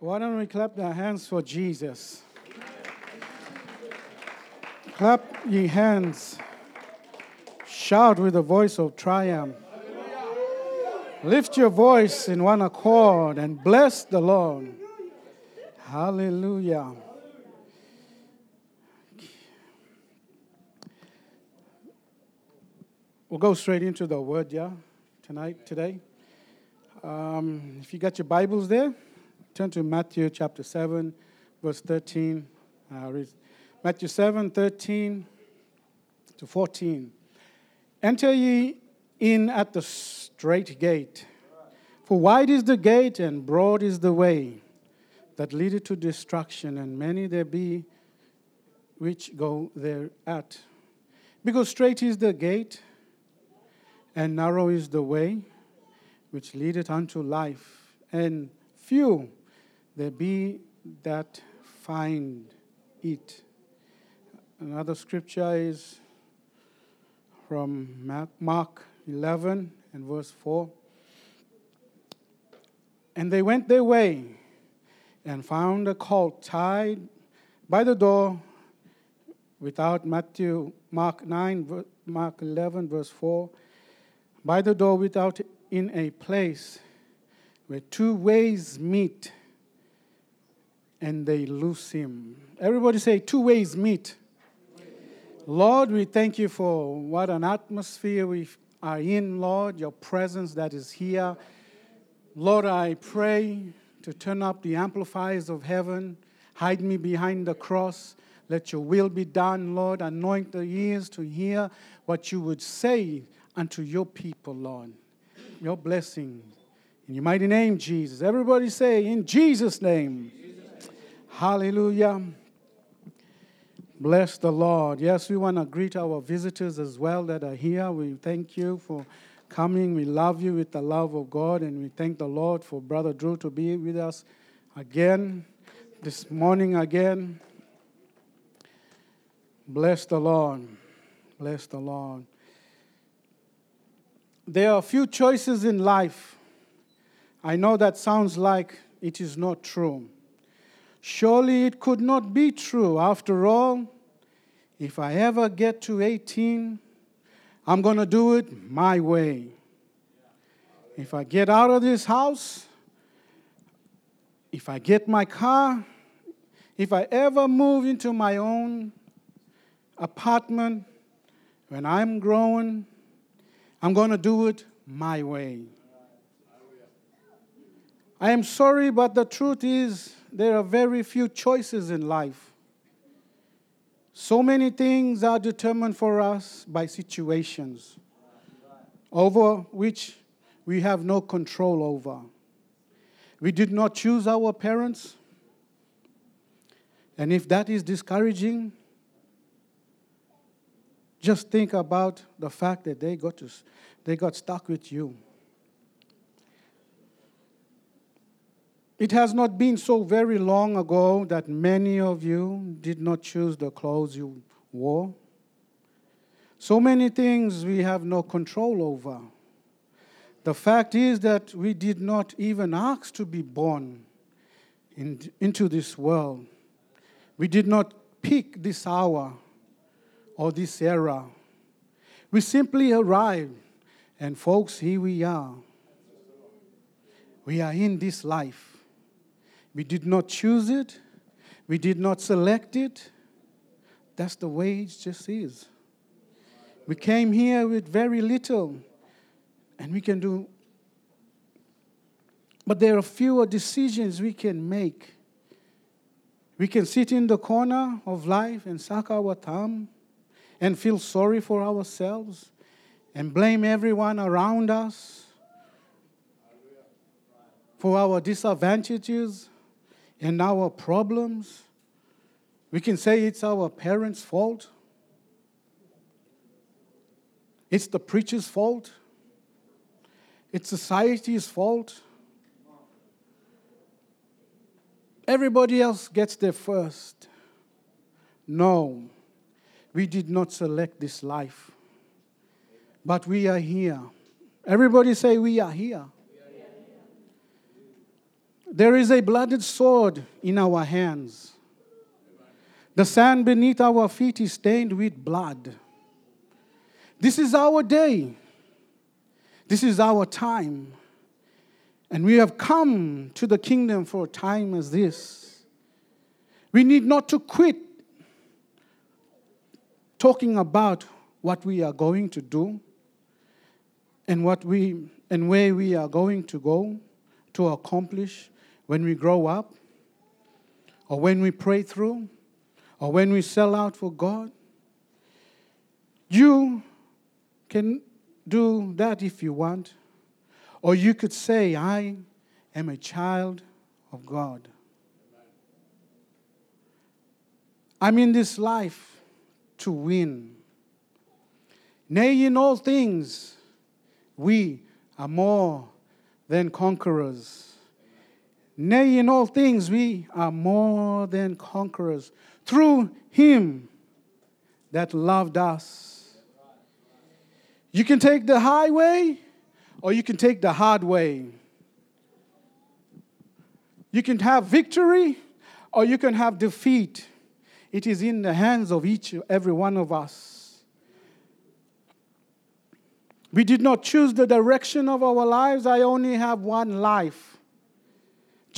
Why don't we clap our hands for Jesus? Clap ye hands. Shout with a voice of triumph. Lift your voice in one accord and bless the Lord. Hallelujah. We'll go straight into the word, yeah, tonight, today. Um, if you got your Bibles there, turn to Matthew chapter 7, verse 13. Uh, read Matthew 7, 13 to 14. Enter ye in at the straight gate, for wide is the gate and broad is the way that leadeth to destruction, and many there be which go thereat. Because straight is the gate, and narrow is the way which leadeth unto life, and few there be that find it. Another scripture is from Mark 11 and verse 4. And they went their way and found a colt tied by the door without Matthew, Mark 9, Mark 11, verse 4 by the door without in a place where two ways meet and they lose him. Everybody say, two ways meet. Lord, we thank you for what an atmosphere we are in, Lord, your presence that is here. Lord, I pray to turn up the amplifiers of heaven, hide me behind the cross. Let your will be done, Lord. Anoint the ears to hear what you would say unto your people, Lord. Your blessing. In your mighty name, Jesus. Everybody say, in Jesus' name. Hallelujah. Bless the Lord. Yes, we want to greet our visitors as well that are here. We thank you for coming. We love you with the love of God, and we thank the Lord for Brother Drew to be with us again this morning again. Bless the Lord. Bless the Lord. There are few choices in life. I know that sounds like it is not true. Surely it could not be true. After all, if I ever get to 18, I'm going to do it my way. If I get out of this house, if I get my car, if I ever move into my own apartment, when I'm growing, I'm going to do it my way. I am sorry, but the truth is, there are very few choices in life. So many things are determined for us by situations over which we have no control over. We did not choose our parents. And if that is discouraging, just think about the fact that they got, to, they got stuck with you. It has not been so very long ago that many of you did not choose the clothes you wore. So many things we have no control over. The fact is that we did not even ask to be born in, into this world. We did not pick this hour or this era. We simply arrived, and folks, here we are. We are in this life. We did not choose it, we did not select it. That's the way it just is. We came here with very little, and we can do. But there are fewer decisions we can make. We can sit in the corner of life and suck our thumb and feel sorry for ourselves and blame everyone around us for our disadvantages and our problems. We can say it's our parents' fault. It's the preacher's fault. It's society's fault. Everybody else gets there first. No. We did not select this life, but we are here. Everybody say, We are here. There is a blooded sword in our hands. The sand beneath our feet is stained with blood. This is our day. This is our time. And we have come to the kingdom for a time as this. We need not to quit talking about what we are going to do and what we and where we are going to go to accomplish when we grow up or when we pray through or when we sell out for God. You can do that if you want. Or you could say, I am a child of God. I'm in this life to win. Nay, in all things, we are more than conquerors. Nay, in all things, we are more than conquerors through Him that loved us. You can take the highway or you can take the hard way. You can have victory or you can have defeat. It is in the hands of each every one of us. We did not choose the direction of our lives. I only have one life,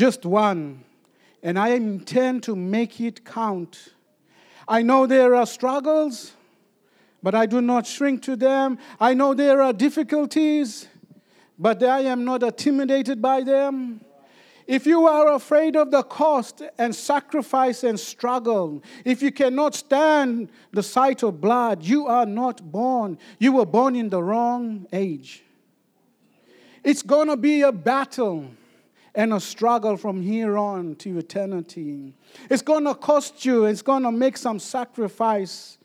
just one, and I intend to make it count. I know there are struggles, but I do not shrink to them. I know there are difficulties, but I am not intimidated by them. If you are afraid of the cost and sacrifice and struggle, if you cannot stand the sight of blood, you are not born. You were born in the wrong age. It's going to be a battle and a struggle from here on to eternity. It's going to cost you, it's going to make some sacrifice.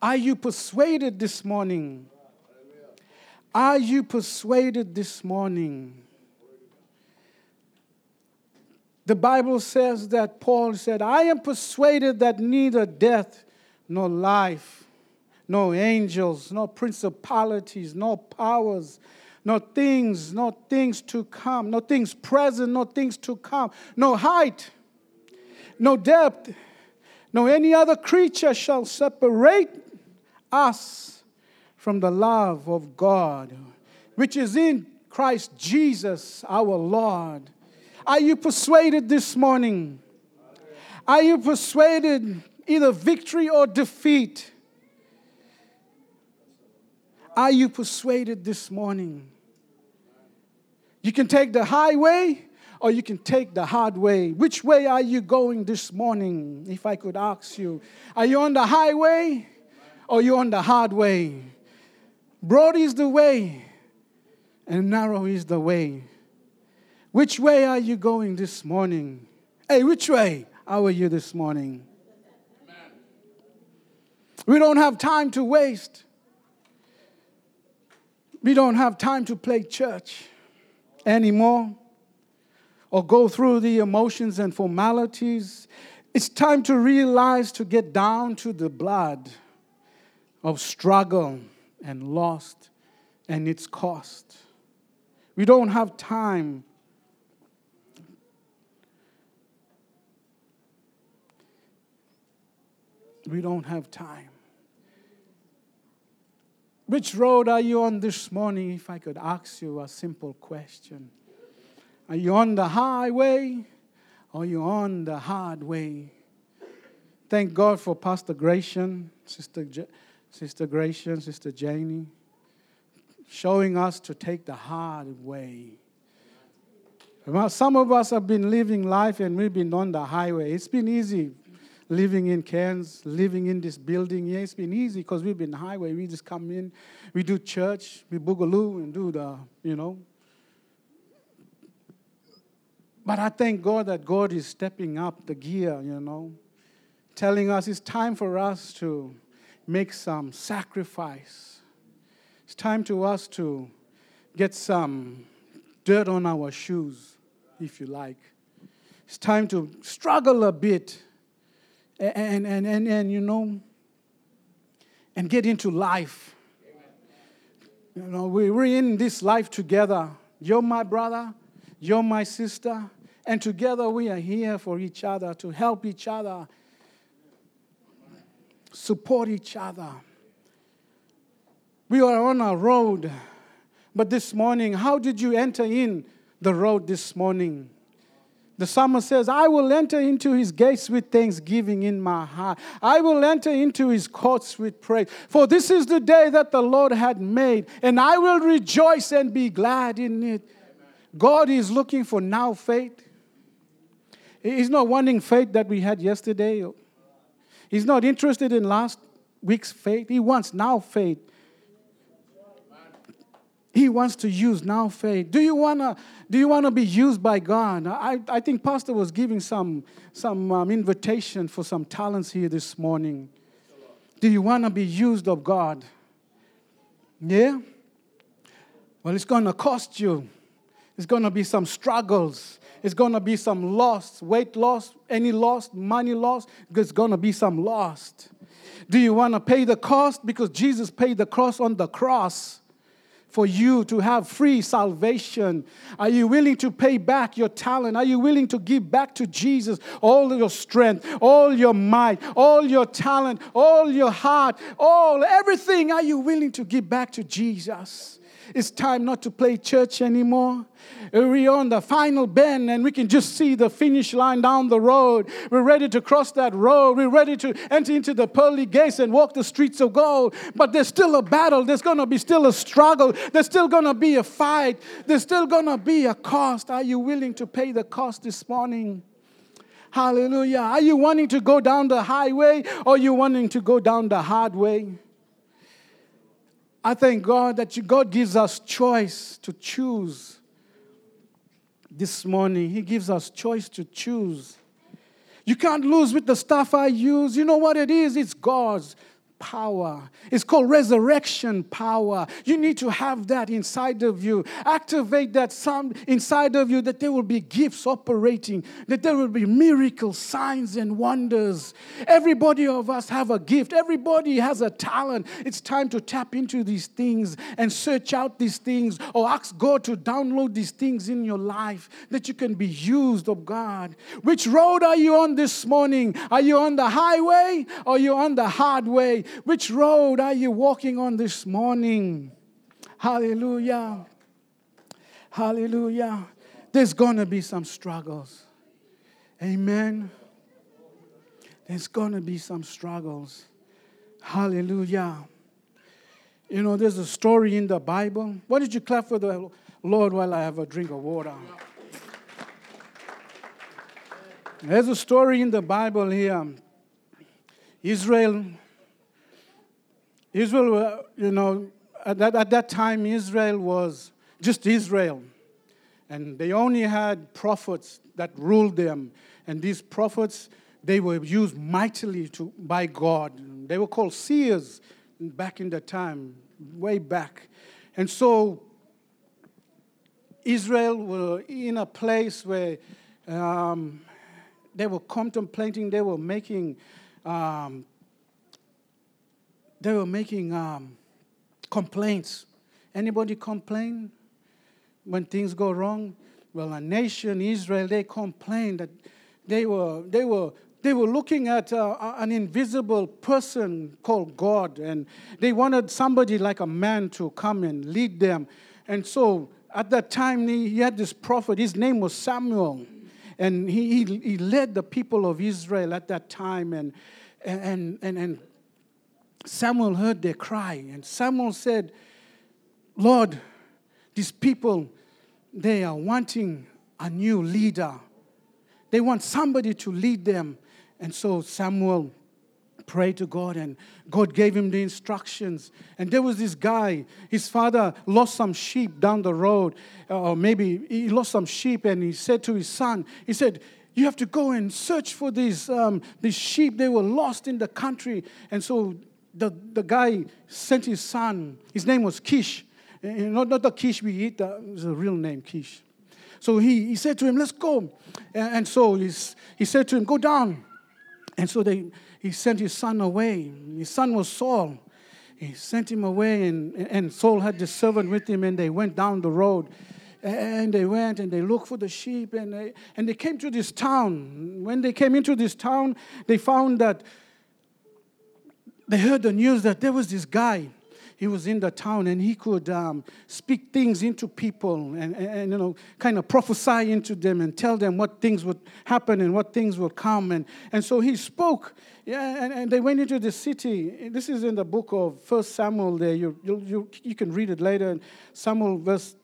Are you persuaded this morning? Are you persuaded this morning? The Bible says that Paul said, I am persuaded that neither death nor life, no angels, no principalities, no powers, no things, no things to come, no things present, no things to come, no height, no depth, no any other creature shall separate us from the love of God, which is in Christ Jesus our Lord. Are you persuaded this morning? Are you persuaded either victory or defeat? Are you persuaded this morning? You can take the highway or you can take the hard way. Which way are you going this morning? If I could ask you, are you on the highway or you on the hard way? Broad is the way and narrow is the way. Which way are you going this morning? Hey, which way? How are you this morning? We don't have time to waste. We don't have time to play church anymore or go through the emotions and formalities. It's time to realize to get down to the blood of struggle and lost and its cost. We don't have time. We don't have time. Which road are you on this morning, if I could ask you a simple question? Are you on the highway or are you on the hard way? Thank God for Pastor Gratian, Sister, J- Sister Gratian, Sister Janie, showing us to take the hard way. Some of us have been living life and we've been on the highway. It's been easy living in Cairns, living in this building. Yeah, it's been easy because we've been highway. We just come in, we do church, we boogaloo and do the, you know. But I thank God that God is stepping up the gear, you know, telling us it's time for us to make some sacrifice. It's time to us to get some dirt on our shoes, if you like. It's time to struggle a bit and, and, and, and you know, and get into life. You know, we, we're in this life together. You're my brother, You're my sister. And together we are here for each other, to help each other, support each other. We are on a road, but this morning, how did you enter in the road this morning? The psalmist says, I will enter into his gates with thanksgiving in my heart. I will enter into his courts with praise. For this is the day that the Lord had made, and I will rejoice and be glad in it. Amen. God is looking for now faith. He's not wanting faith that we had yesterday. He's not interested in last week's faith. He wants now faith. He wants to use now faith. Do you wanna do you wanna be used by God? I, I think Pastor was giving some some um, invitation for some talents here this morning. Do you wanna be used of God? Yeah. Well, it's gonna cost you. It's gonna be some struggles. It's gonna be some loss, weight loss, any loss, money loss. There's gonna be some lost. Do you want to pay the cost? Because Jesus paid the cost on the cross for you to have free salvation? Are you willing to pay back your talent? Are you willing to give back to Jesus all your strength, all your might, all your talent, all your heart, all everything? Are you willing to give back to Jesus? It's time not to play church anymore. We're on the final bend and we can just see the finish line down the road. We're ready to cross that road. We're ready to enter into the pearly gates and walk the streets of gold. But there's still a battle. There's going to be still a struggle. There's still going to be a fight. There's still going to be a cost. Are you willing to pay the cost this morning? Hallelujah. Are you wanting to go down the highway or are you wanting to go down the hard way? I thank God that God gives us choice to choose this morning. He gives us choice to choose. You can't lose with the stuff I use. You know what it is? It's God's power. It's called resurrection power. You need to have that inside of you. Activate that some inside of you that there will be gifts operating, that there will be miracles, signs and wonders. Everybody of us have a gift. Everybody has a talent. It's time to tap into these things and search out these things or ask God to download these things in your life that you can be used of God. Which road are you on this morning? Are you on the highway or are you on the hard way? Which road are you walking on this morning? Hallelujah. Hallelujah. There's going to be some struggles. Amen. There's going to be some struggles. Hallelujah. You know, there's a story in the Bible. Why did you clap for the Lord while I have a drink of water? There's a story in the Bible here. Israel Israel, you know, at that, at that time, Israel was just Israel. And they only had prophets that ruled them. And these prophets, they were used mightily to, by God. They were called seers back in the time, way back. And so Israel were in a place where um, they were contemplating, they were making um, they were making um, complaints. Anybody complain when things go wrong? Well, a nation, Israel, they complained that they were, they were, they were looking at uh, an invisible person called God, and they wanted somebody like a man to come and lead them. And so at that time, he had this prophet, his name was Samuel, and he, he, he led the people of Israel at that time. And, and, and, and Samuel heard their cry, and Samuel said, Lord, these people, they are wanting a new leader. They want somebody to lead them. And so Samuel prayed to God, and God gave him the instructions. And there was this guy, his father lost some sheep down the road, or maybe he lost some sheep, and he said to his son, He said, you have to go and search for these, um, these sheep. They were lost in the country. And so the, the guy sent his son. His name was Kish. Eh, eh, not, not the Kish we eat, was a real name, Kish. So he, he said to him, Let's go. And, and so he's, he said to him, Go down. And so they, he sent his son away. His son was Saul. He sent him away, and, and Saul had the servant with him, and they went down the road. And they went and they looked for the sheep and they, and they came to this town. When they came into this town, they found that they heard the news that there was this guy he was in the town and he could um, speak things into people and, and, and, you know kind of prophesy into them and tell them what things would happen and what things would come and, and so he spoke. Yeah, and, and they went into the city. This is in the book of first samuel there. You, you, you, you can read it later. Samuel verse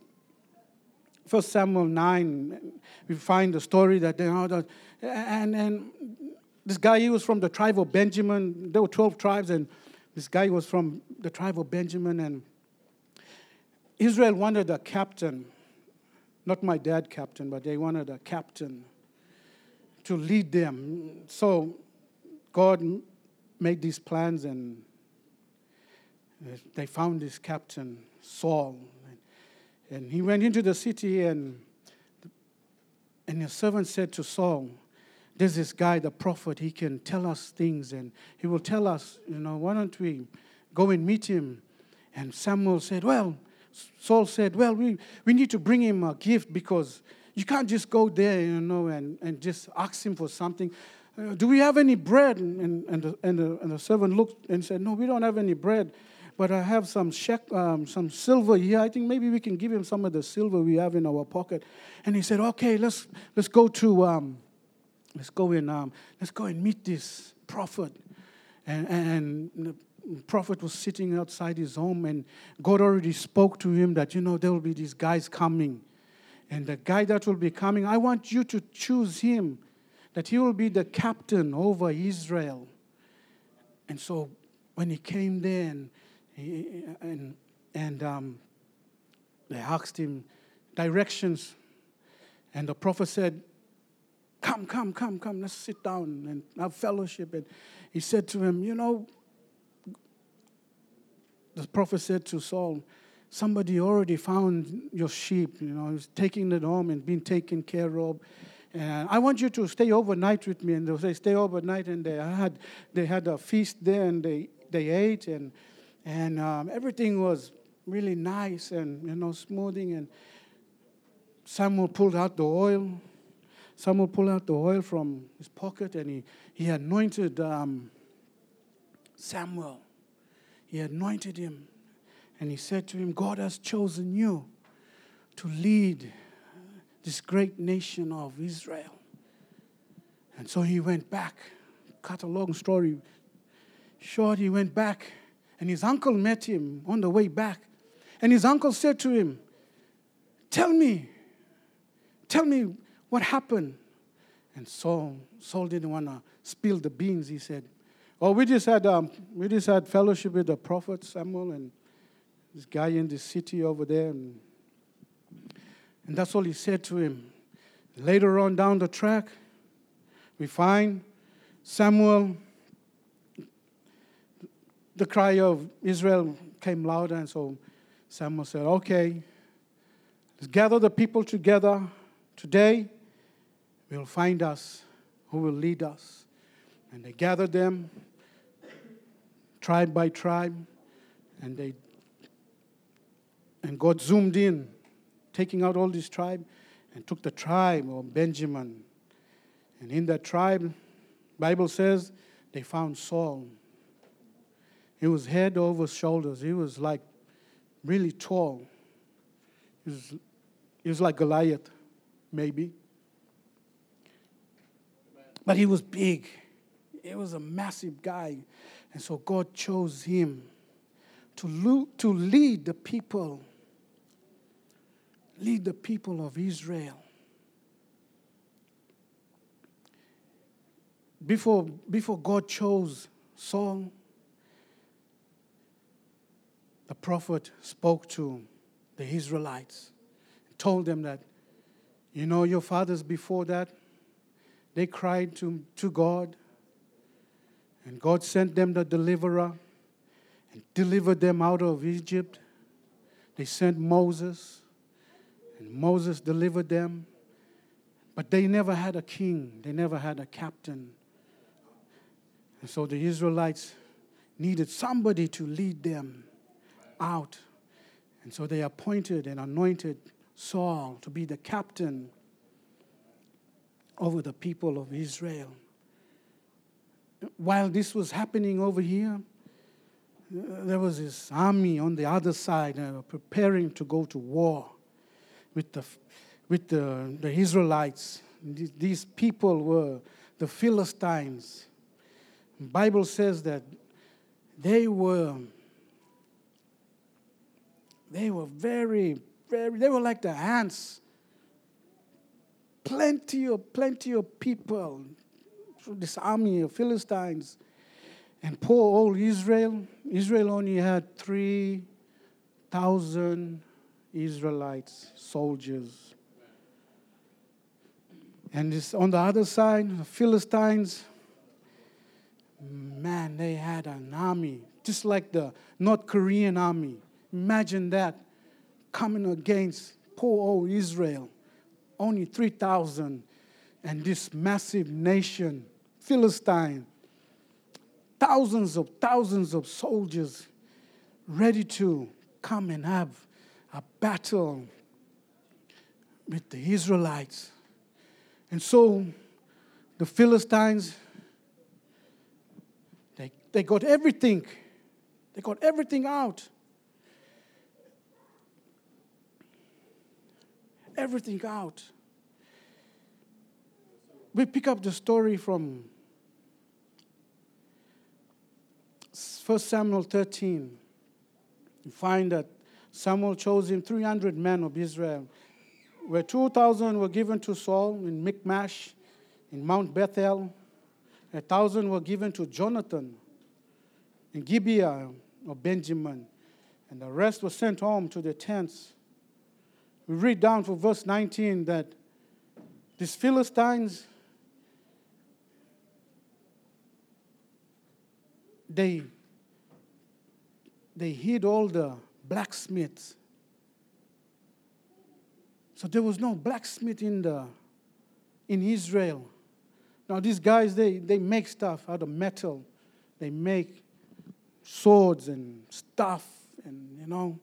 First Samuel 9, we find the story that they are, and, and this guy, he was from the tribe of Benjamin. There were 12 tribes, and this guy was from the tribe of Benjamin, and Israel wanted a captain, not my dad captain, but they wanted a captain to lead them. So God made these plans, and uh, they found this captain, Saul. And he went into the city, and, and his servant said to Saul, there's this guy, the prophet, he can tell us things and he will tell us, you know, why don't we go and meet him? And Samuel said, Well, Saul said, Well, we, we need to bring him a gift because you can't just go there, you know, and, and just ask him for something. Uh, do we have any bread? And, and, the, and, the, and the servant looked and said, No, we don't have any bread, but I have some, sheck, um, some silver here. I think maybe we can give him some of the silver we have in our pocket. And he said, Okay, let's, let's go to. Um, let's go and um, let's go and meet this prophet. And, and the prophet was sitting outside his home, and God already spoke to him that, you know, there will be these guys coming. And the guy that will be coming, I want you to choose him, that he will be the captain over Israel. And so when he came there and, he, and, and um, they asked him directions, and the prophet said, Come, come, come, come, let's sit down and have fellowship. And he said to him, You know, the prophet said to Saul, Somebody already found your sheep, you know, he's taking it home and being taken care of. And I want you to stay overnight with me. And they say, Stay overnight. And they had, they had a feast there and they, they ate, and, and um, everything was really nice and, you know, smoothing. And Samuel pulled out the oil Samuel pulled out the oil from his pocket and he, he anointed um, Samuel. He anointed him. And he said to him, God has chosen you to lead this great nation of Israel. And so he went back. Cut a long story short, he went back. And his uncle met him on the way back. And his uncle said to him, Tell me, tell me what happened? And Saul, Saul didn't want to spill the beans. He said, Oh, we just had um, we just had fellowship with the prophet Samuel and this guy in the city over there, and, and that's all he said to him. Later on down the track, we find Samuel. The cry of Israel came louder, and so Samuel said, "Okay, let's gather the people together today." Will find us, who will lead us. And they gathered them, tribe by tribe, and they and God zoomed in, taking out all this tribe, and took the tribe of Benjamin. And in that tribe, Bible says they found Saul. He was head over shoulders. He was like really tall. He was, he was like Goliath, maybe. But he was big. He was a massive guy. And so God chose him to, lo- to lead the people, lead the people of Israel. Before, before God chose Saul, the prophet spoke to the Israelites, told them that, you know, your fathers before that, they cried to, to God, and God sent them the deliverer and delivered them out of Egypt. They sent Moses, and Moses delivered them. But they never had a king, they never had a captain. And so the Israelites needed somebody to lead them out. And so they appointed and anointed Saul to be the captain over the people of Israel. While this was happening over here, there was this army on the other side uh, preparing to go to war with the, with the, the Israelites. These people were the Philistines. The Bible says that they were they were very, very, they were like the ants. Plenty of, plenty of people, this army of Philistines. And poor old Israel, Israel only had 3,000 Israelites, soldiers. And this, on the other side, the Philistines, man, they had an army, just like the North Korean army. Imagine that coming against poor old Israel, only 3,000, and this massive nation, Philistine, thousands of thousands of soldiers ready to come and have a battle with the Israelites. And so the Philistines, they, they got everything. They got everything out. Everything out. We pick up the story from 1 Samuel 13. You find that Samuel chose him 300 men of Israel, where 2,000 were given to Saul in Michmash, in Mount Bethel. A thousand were given to Jonathan in Gibeah of Benjamin, and the rest were sent home to their tents. We read down from verse 19 that these Philistines, they, they hid all the blacksmiths. So there was no blacksmith in, the, in Israel. Now, these guys, they, they make stuff out of metal. They make swords and stuff, and you know,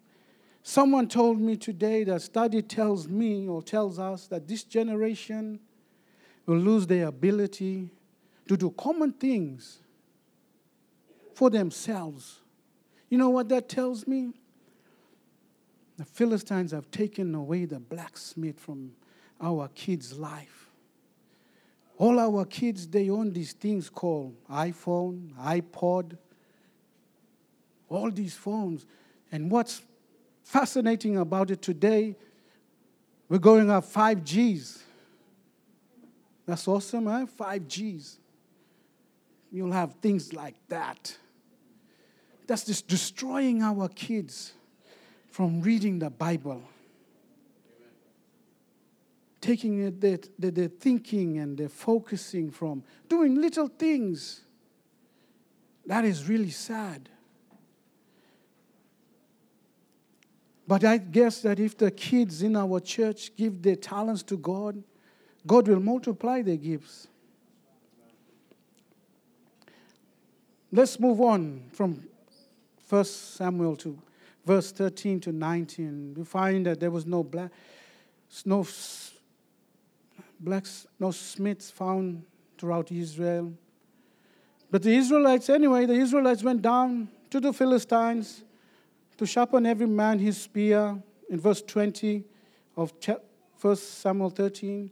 Someone told me today that study tells me or tells us that this generation will lose their ability to do common things for themselves. You know what that tells me? The Philistines have taken away the blacksmith from our kids' life. All our kids, they own these things called iPhone, iPod, all these phones. And what's fascinating about it today, we're going up 5Gs. That's awesome, huh? 5Gs. You'll have things like that. That's just destroying our kids from reading the Bible. Taking it, their, their, their thinking and their focusing from doing little things. That is really sad. But I guess that if the kids in our church give their talents to God, God will multiply their gifts. Let's move on from 1 Samuel to verse 13 to 19. We find that there was no black, no blacks, no smiths found throughout Israel. But the Israelites, anyway, the Israelites went down to the Philistines to sharpen every man his spear, in verse 20 of 1 Samuel 13,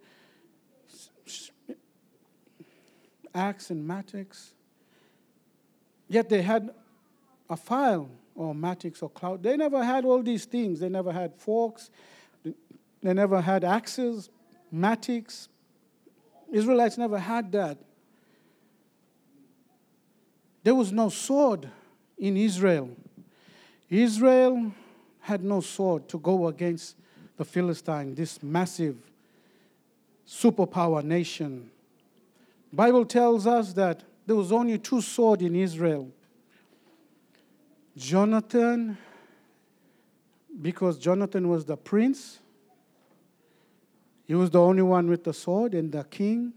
axe and mattocks. Yet they had a file or mattocks or cloud. They never had all these things. They never had forks. They never had axes, mattocks. Israelites never had that. There was no sword in Israel. Israel had no sword to go against the Philistine, this massive superpower nation. Bible tells us that there was only two swords in Israel. Jonathan, because Jonathan was the prince, he was the only one with the sword, and the king,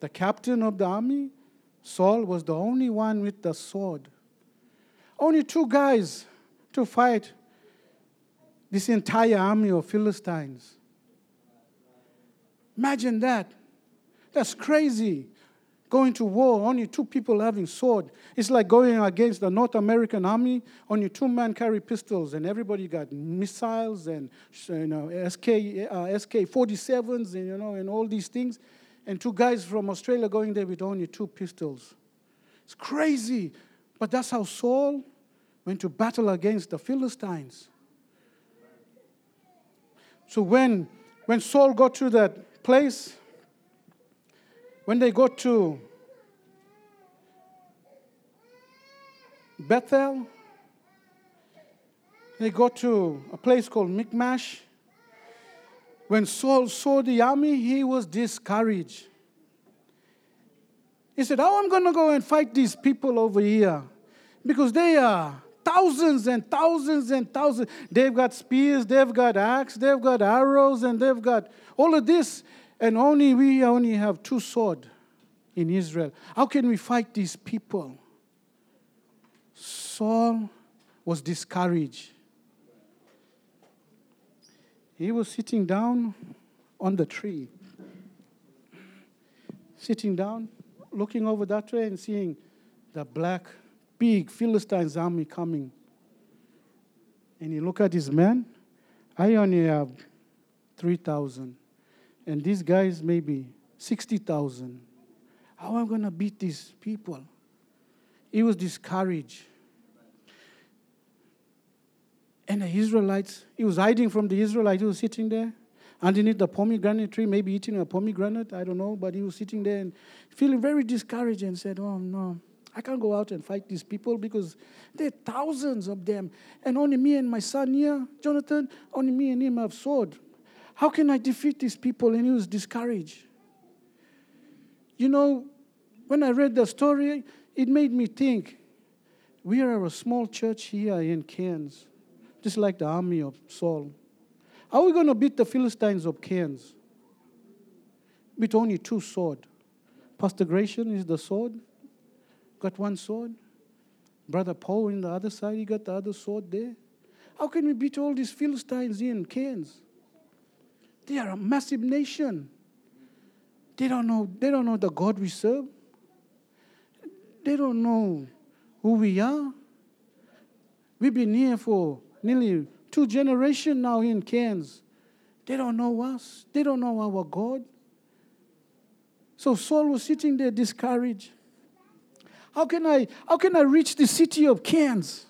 the captain of the army, Saul, was the only one with the sword. Only two guys to fight this entire army of Philistines. Imagine that. That's crazy. Going to war, only two people having sword. It's like going against the North American army, only two men carry pistols, and everybody got missiles and you know SK uh, SK 47s and you know and all these things, and two guys from Australia going there with only two pistols. It's crazy, but that's how Saul went to battle against the Philistines. So when when Saul got to that place, when they got to Bethel, they got to a place called Michmash. When Saul saw the army, he was discouraged. He said, How am I going to go and fight these people over here? Because they are thousands and thousands and thousands. They've got spears, they've got axes, they've got arrows, and they've got all of this. And only we only have two swords in Israel. How can we fight these people? Saul was discouraged. He was sitting down on the tree, sitting down, looking over that way and seeing the black, big Philistines army coming. And he looked at his men. I only have 3,000. And these guys, maybe 60,000. How am I going to beat these people? He was discouraged. And the Israelites, he was hiding from the Israelites. He was sitting there underneath the pomegranate tree, maybe eating a pomegranate, I don't know, but he was sitting there and feeling very discouraged and said, Oh, no, I can't go out and fight these people because there are thousands of them. And only me and my son here, Jonathan, only me and him have sword. How can I defeat these people? And he was discouraged. You know, when I read the story, it made me think we are a small church here in Cairns just like the army of Saul. How are we going to beat the Philistines of Cairns? With only two swords. Pastor Gratian is the sword, got one sword. Brother Paul in the other side, he got the other sword there. How can we beat all these Philistines in Cairns? They are a massive nation. They don't know, they don't know the God we serve. They don't know who we are. We've been here for nearly two generations now in Cairns. They don't know us, they don't know our God. So Saul was sitting there discouraged. How can I, how can I reach the city of Cairns?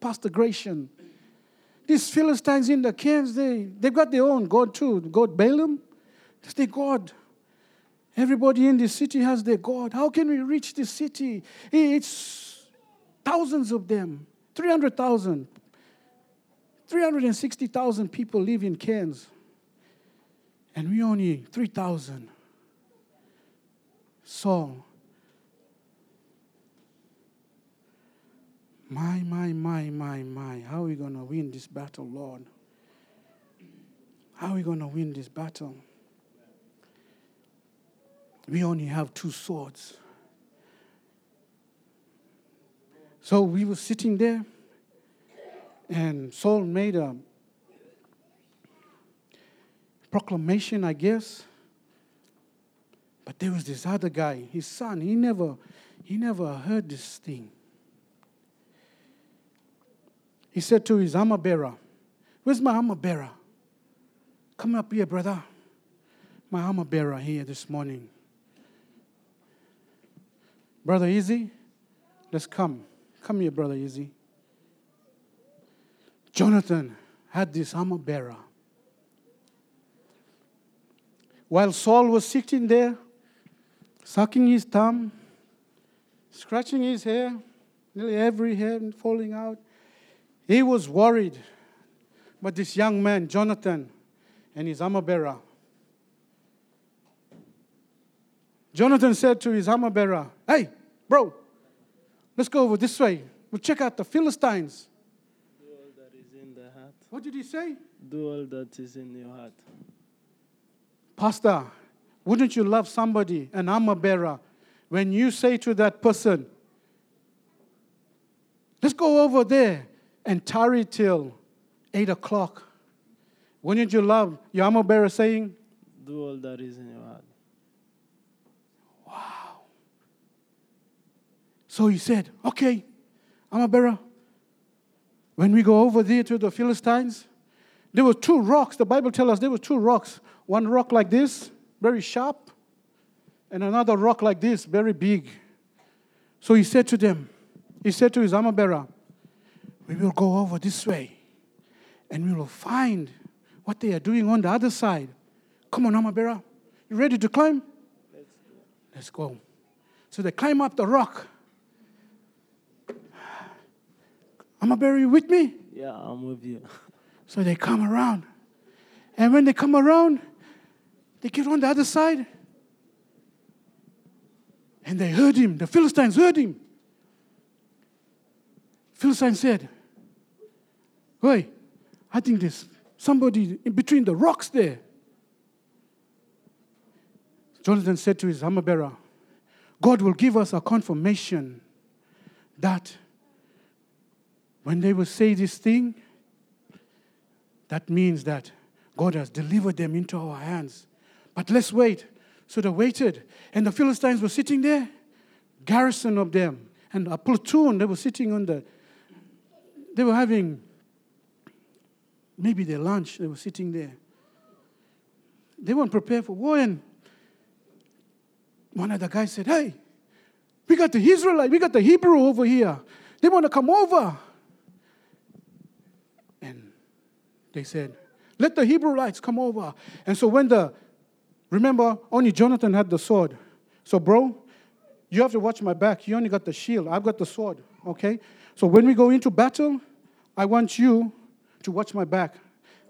Pastor Gratian. These Philistines in the Cairns, they, they've got their own God too. God Balaam, that's their God. Everybody in this city has their God. How can we reach the city? It's thousands of them, 300,000 360,000 people live in Cairns, and we only 3,000. So, my, my, my, my, my, how are we going to win this battle, Lord? How are we going to win this battle? We only have two swords. So we were sitting there and Saul made a proclamation, I guess. But there was this other guy, his son, he never, he never heard this thing. He said to his armor bearer, Where's my armor bearer? Come up here, brother. My armor bearer here this morning. Brother Easy, let's come. Come here, Brother Easy. Jonathan had this armor bearer. While Saul was sitting there, sucking his thumb, scratching his hair, nearly every hair falling out, he was worried. But this young man, Jonathan, and his armor bearer, Jonathan said to his armor bearer, Hey, bro, let's go over this way. We'll check out the Philistines. What did he say? Do all that is in your heart. Pastor, wouldn't you love somebody, an armor bearer, when you say to that person, let's go over there and tarry till 8 o'clock Wouldn't you love your armor bearer saying, Do all that is in your heart. Wow. So he said, Okay, armor bearer, when we go over there to the Philistines, there were two rocks. The Bible tells us there were two rocks. One rock like this, very sharp, and another rock like this, very big. So he said to them, he said to his armor bearer, We will go over this way and we will find what they are doing on the other side. Come on, bearer. You ready to climb? Let's go. So they climb up the rock. Bearer, you with me? Yeah, I'm with you. So they come around. And when they come around, they get on the other side. And they heard him. The Philistines heard him. Philistine said, Hey, I think there's somebody in between the rocks there. Jonathan said to his armor bearer, God will give us a confirmation that when they will say this thing, that means that God has delivered them into our hands. But let's wait. So they waited, and the Philistines were sitting there, garrison of them, and a platoon. They were sitting on the. They were having maybe their lunch. They were sitting there. They weren't prepared for war, and one of the guys said, "Hey, we got the Israelite, we got the Hebrew over here. They want to come over." And they said, Let the Hebrewites come over. And so when the, remember, only Jonathan had the sword. So, bro, you have to watch my back. You only got the shield. I've got the sword, okay? So when we go into battle, I want you to watch my back.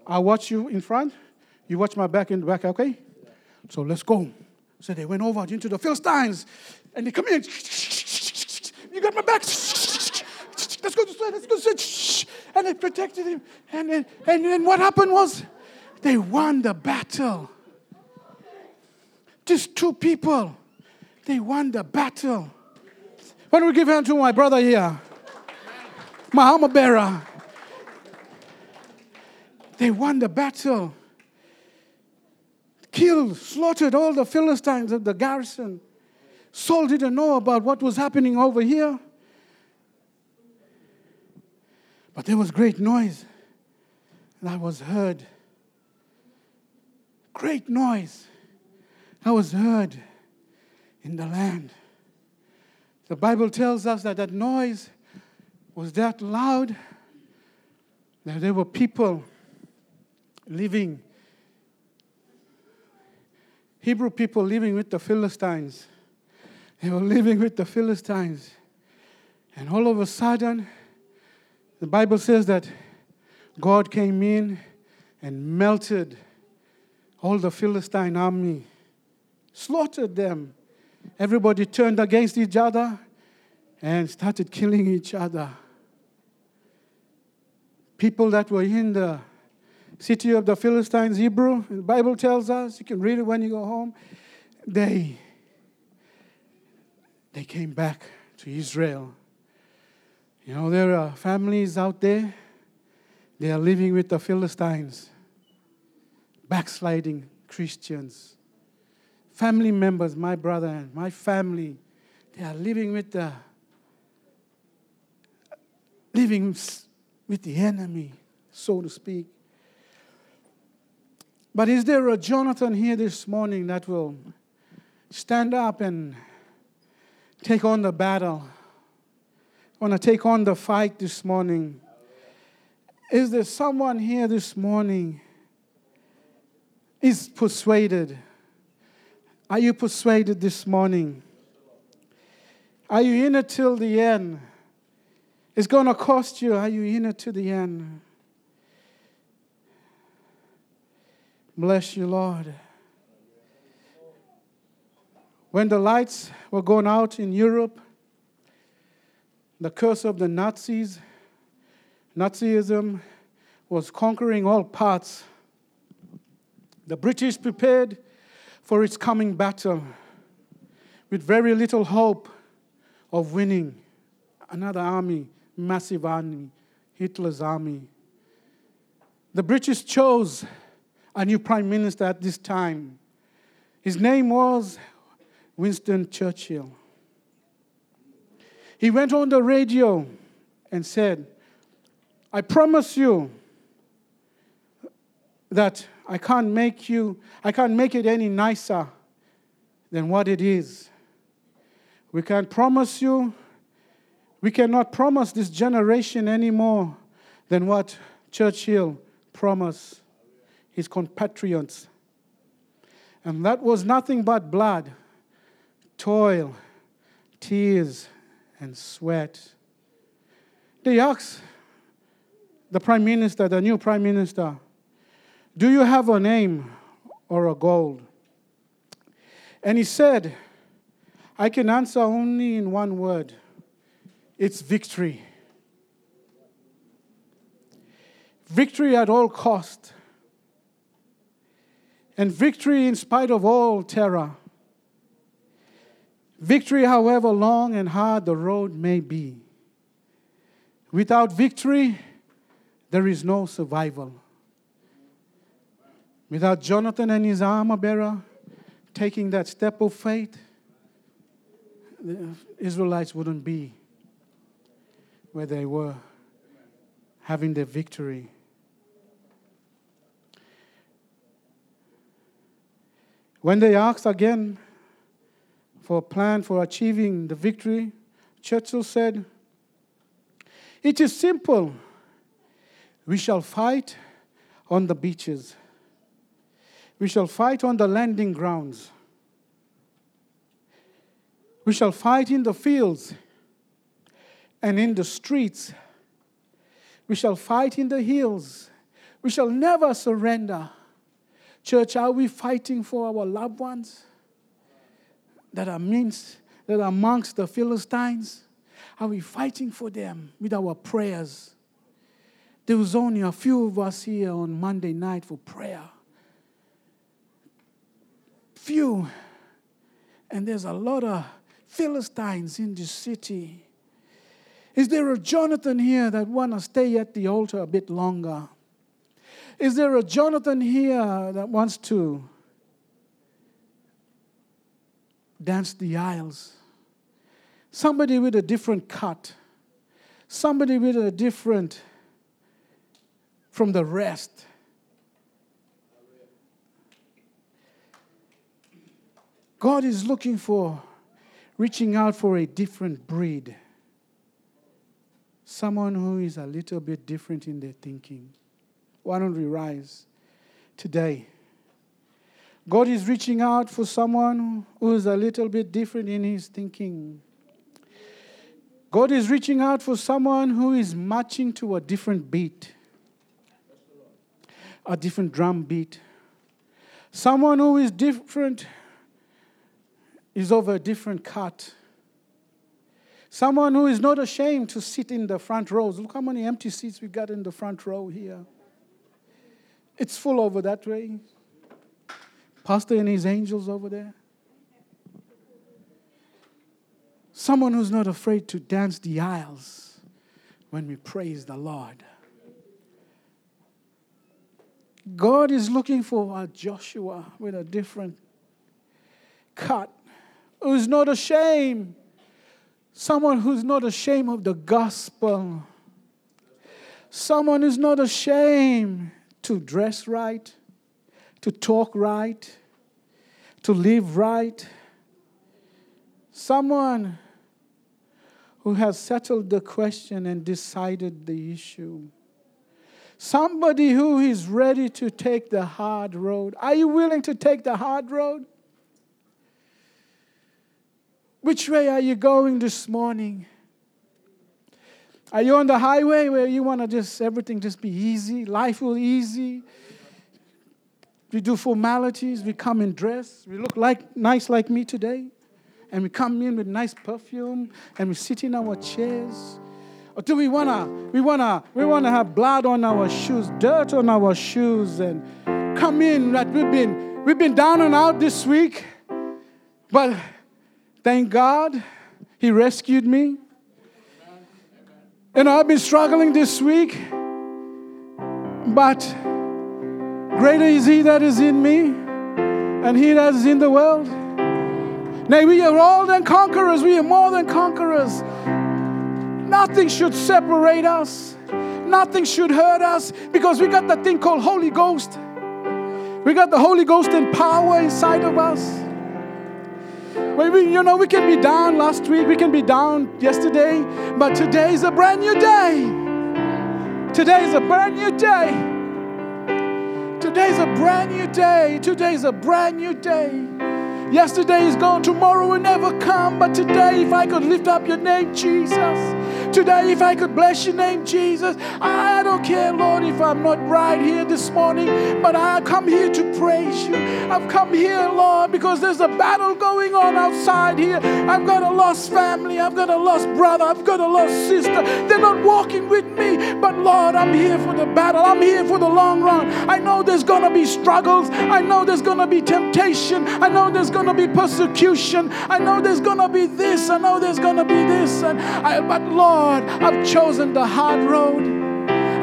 I'll watch you in front. You watch my back in the back, okay? So let's go. So they went over into the Philistines and they come in. You got my back. Let's go this way. Let's go this way. And they protected him. And then, and then what happened was they won the battle. Just two people. They won the battle. Why don't we give hand to my brother here? My armor bearer. They won the battle. Killed, slaughtered all the Philistines of the garrison. Saul didn't know about what was happening over here. But there was great noise and that was heard. Great noise that was heard in the land. The Bible tells us that that noise was that loud that there were people living, Hebrew people living with the Philistines. They were living with the Philistines. And all of a sudden, the Bible says that God came in and melted all the Philistine army, slaughtered them. Everybody turned against each other and started killing each other. People that were in the city of the Philistines, Hebrew, the Bible tells us, you can read it when you go home, they, they came back to Israel. You know, there are families out there, they are living with the Philistines, backsliding Christians. Family members, my brother and my family, they are living with the living with the enemy, so to speak. But is there a Jonathan here this morning that will stand up and take on the battle? Want to take on the fight this morning? Is there someone here this morning is persuaded? Are you persuaded this morning? Are you in it till the end? It's going to cost you. Are you in it to the end? Bless you, Lord. When the lights were going out in Europe, the curse of the Nazis, Nazism was conquering all parts. The British prepared for its coming battle with very little hope of winning another army, massive army, Hitler's army. The British chose a new prime minister at this time. His name was Winston Churchill. He went on the radio and said, I promise you that I can't make you, I can't make it any nicer than what it is. We can't promise you, we cannot promise this generation any more than what Churchill promised his compatriots. And that was nothing but blood, toil, tears, and sweat. They asked the prime minister, the new prime minister, Do you have a name or a goal? And he said, I can answer only in one word it's victory. Victory at all cost. And victory in spite of all terror. Victory, however long and hard the road may be. Without victory, there is no survival. Without Jonathan and his armor bearer taking that step of faith, the Israelites wouldn't be where they were, having their victory. When they asked again for a plan for achieving the victory, Churchill said, It is simple. We shall fight on the beaches. We shall fight on the landing grounds. We shall fight in the fields and in the streets. We shall fight in the hills. We shall never surrender. Church, are we fighting for our loved ones that are amongst, that are amongst the Philistines? Are we fighting for them with our prayers? There was only a few of us here on Monday night for prayer. Few. And there's a lot of Philistines in this city. Is there a Jonathan here that want to stay at the altar a bit longer? Is there a Jonathan here that wants to dance the aisles? Somebody with a different cut, somebody with a different from the rest. God is looking for, reaching out for a different breed. Someone who is a little bit different in their thinking. Why don't we rise today? God is reaching out for someone who is a little bit different in his thinking. God is reaching out for someone who is matching to a different beat, a different drum beat. Someone who is different is over a different cut. Someone who is not ashamed to sit in the front rows. Look how many empty seats we got in the front row here. It's full over that way. Pastor and his angels over there. Someone who's not afraid to dance the aisles when we praise the Lord. God is looking for a Joshua with a different cut, who's not ashamed. Someone who's not ashamed of the gospel. Someone who's not ashamed to dress right, to talk right, to live right. Someone who has settled the question and decided the issue. Somebody who is ready to take the hard road. Are you willing to take the hard road? Which way are you going this morning? Are you on the highway where you want to just everything just be easy? Life will easy. We do formalities. We come in dress. We look like nice like me today, and we come in with nice perfume, and we sit in our chairs. Or do we wanna we wanna we wanna have blood on our shoes, dirt on our shoes, and come in that we've been we've been down and out this week, but thank God He rescued me. And I've been struggling this week, but Greater is He that is in me and He that is in the world. Nay, we are all than conquerors. We are more than conquerors. Nothing should separate us. Nothing should hurt us because we got that thing called Holy Ghost. We got the Holy Ghost in power inside of us. When we, you know, we can be down last week, we can be down yesterday, but today is a brand new day. Today is a brand new day. Today is a brand new day. Today is a brand new day. Yesterday is gone, tomorrow will never come. But today, if I could lift up your name, Jesus. Today, if I could bless your name, Jesus. I don't care, Lord, if I'm not right here this morning, but I come here to praise you. I've come here, Lord, because there's a battle going on outside here. I've got a lost family, I've got a lost brother, I've got a lost sister. They're not walking with me, but Lord, I'm here for the battle. I'm here for the long run. I know there's to be struggles. I know there's to be temptation. I know there's to be persecution. I know there's to be this. I know there's to be this. And I, but Lord, I've chosen the hard road.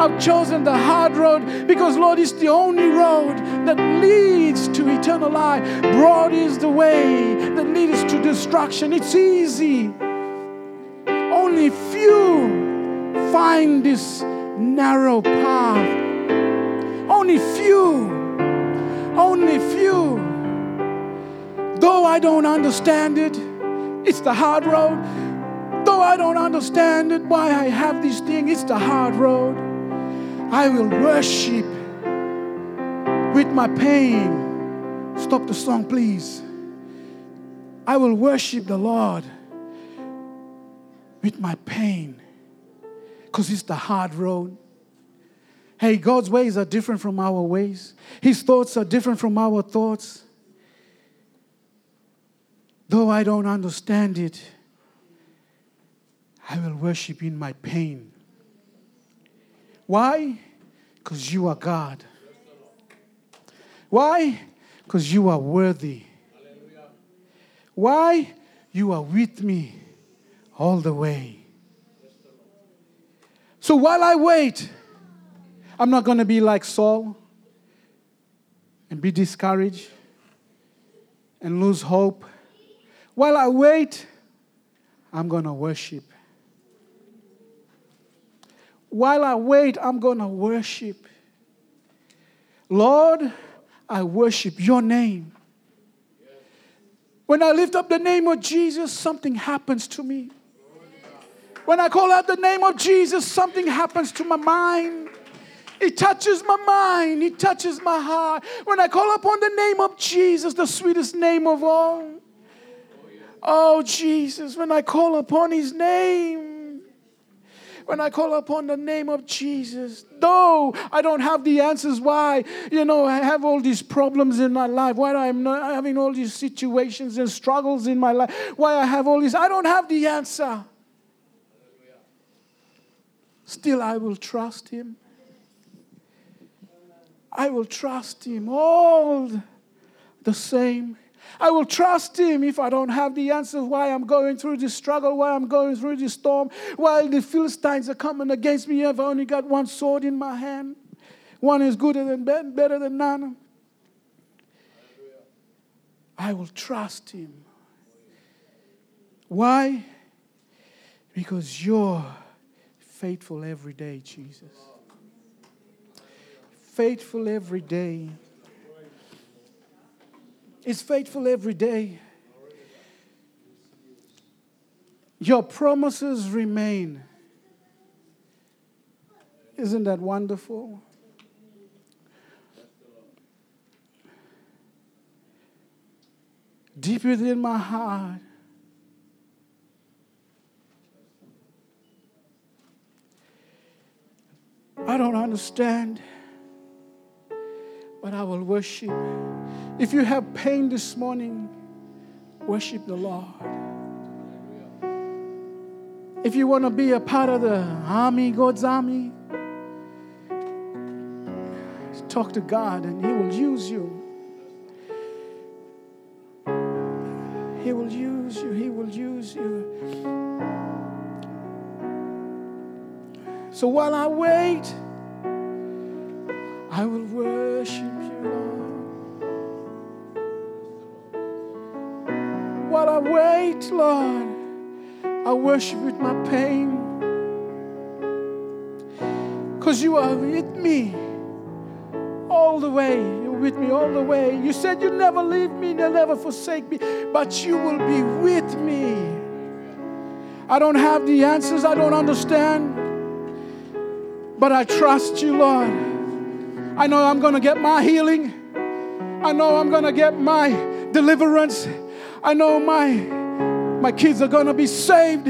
I've chosen the hard road because, Lord, it's the only road that leads to eternal life. Broad is the way that leads to destruction. It's easy. Only few find this narrow path. Only few. Only few. Though I don't understand it, it's the hard road. Though I don't understand it, why I have this thing, it's the hard road. I will worship with my pain. Stop the song, please. I will worship the Lord with my pain because it's the hard road. Hey, God's ways are different from our ways, His thoughts are different from our thoughts. Though I don't understand it, I will worship in my pain. Why? Because you are God. Why? Because you are worthy. Why? You are with me all the way. So while I wait, I'm not going to be like Saul and be discouraged and lose hope. While I wait, I'm going to worship. While I wait, I'm going to worship. Lord, I worship your name. When I lift up the name of Jesus, something happens to me. When I call out the name of Jesus, something happens to my mind. It touches my mind. It touches my heart. When I call upon the name of Jesus, the sweetest name of all, Oh, Jesus, when I call upon his name, when I call upon the name of Jesus, though I don't have the answers why, you know, I have all these problems in my life, why I'm having all these situations and struggles in my life, why I have all these, I don't have the answer. Still, I will trust him. I will trust him all the same. I will trust Him if I don't have the answers why I'm going through this struggle, why I'm going through this storm, while the Philistines are coming against me. I've only got one sword in my hand. One is good than better than none. I will trust Him. Why? Because you're faithful every day, Jesus. Faithful every day is faithful every day. Your promises remain. Isn't that wonderful? Deep within my heart, I don't understand, but I will worship. If you have pain this morning, worship the Lord. If you want to be a part of the army, God's army, talk to God and He will use you. He will use you. He will use you. So while I wait, I will worship you, Lord. Wait, Lord, I worship with my pain. Because you are with me all the way. You're with me all the way. You said you never leave me, you'll never forsake me, but you will be with me. I don't have the answers, I don't understand, but I trust you, Lord. I know I'm going to get my healing. I know I'm going to get my deliverance. I know my my kids are going to be saved.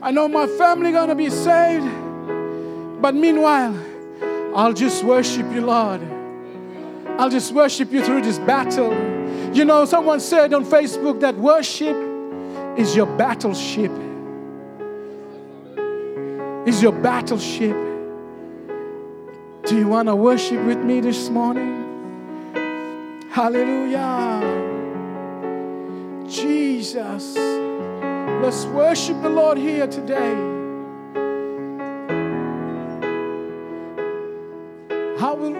I know my family going to be saved. But meanwhile, I'll just worship you, Lord. I'll just worship you through this battle. You know, someone said on Facebook that worship is your battleship. Is your battleship. Do you want to worship with me this morning? Hallelujah. Jesus. Let's worship the Lord here today. I will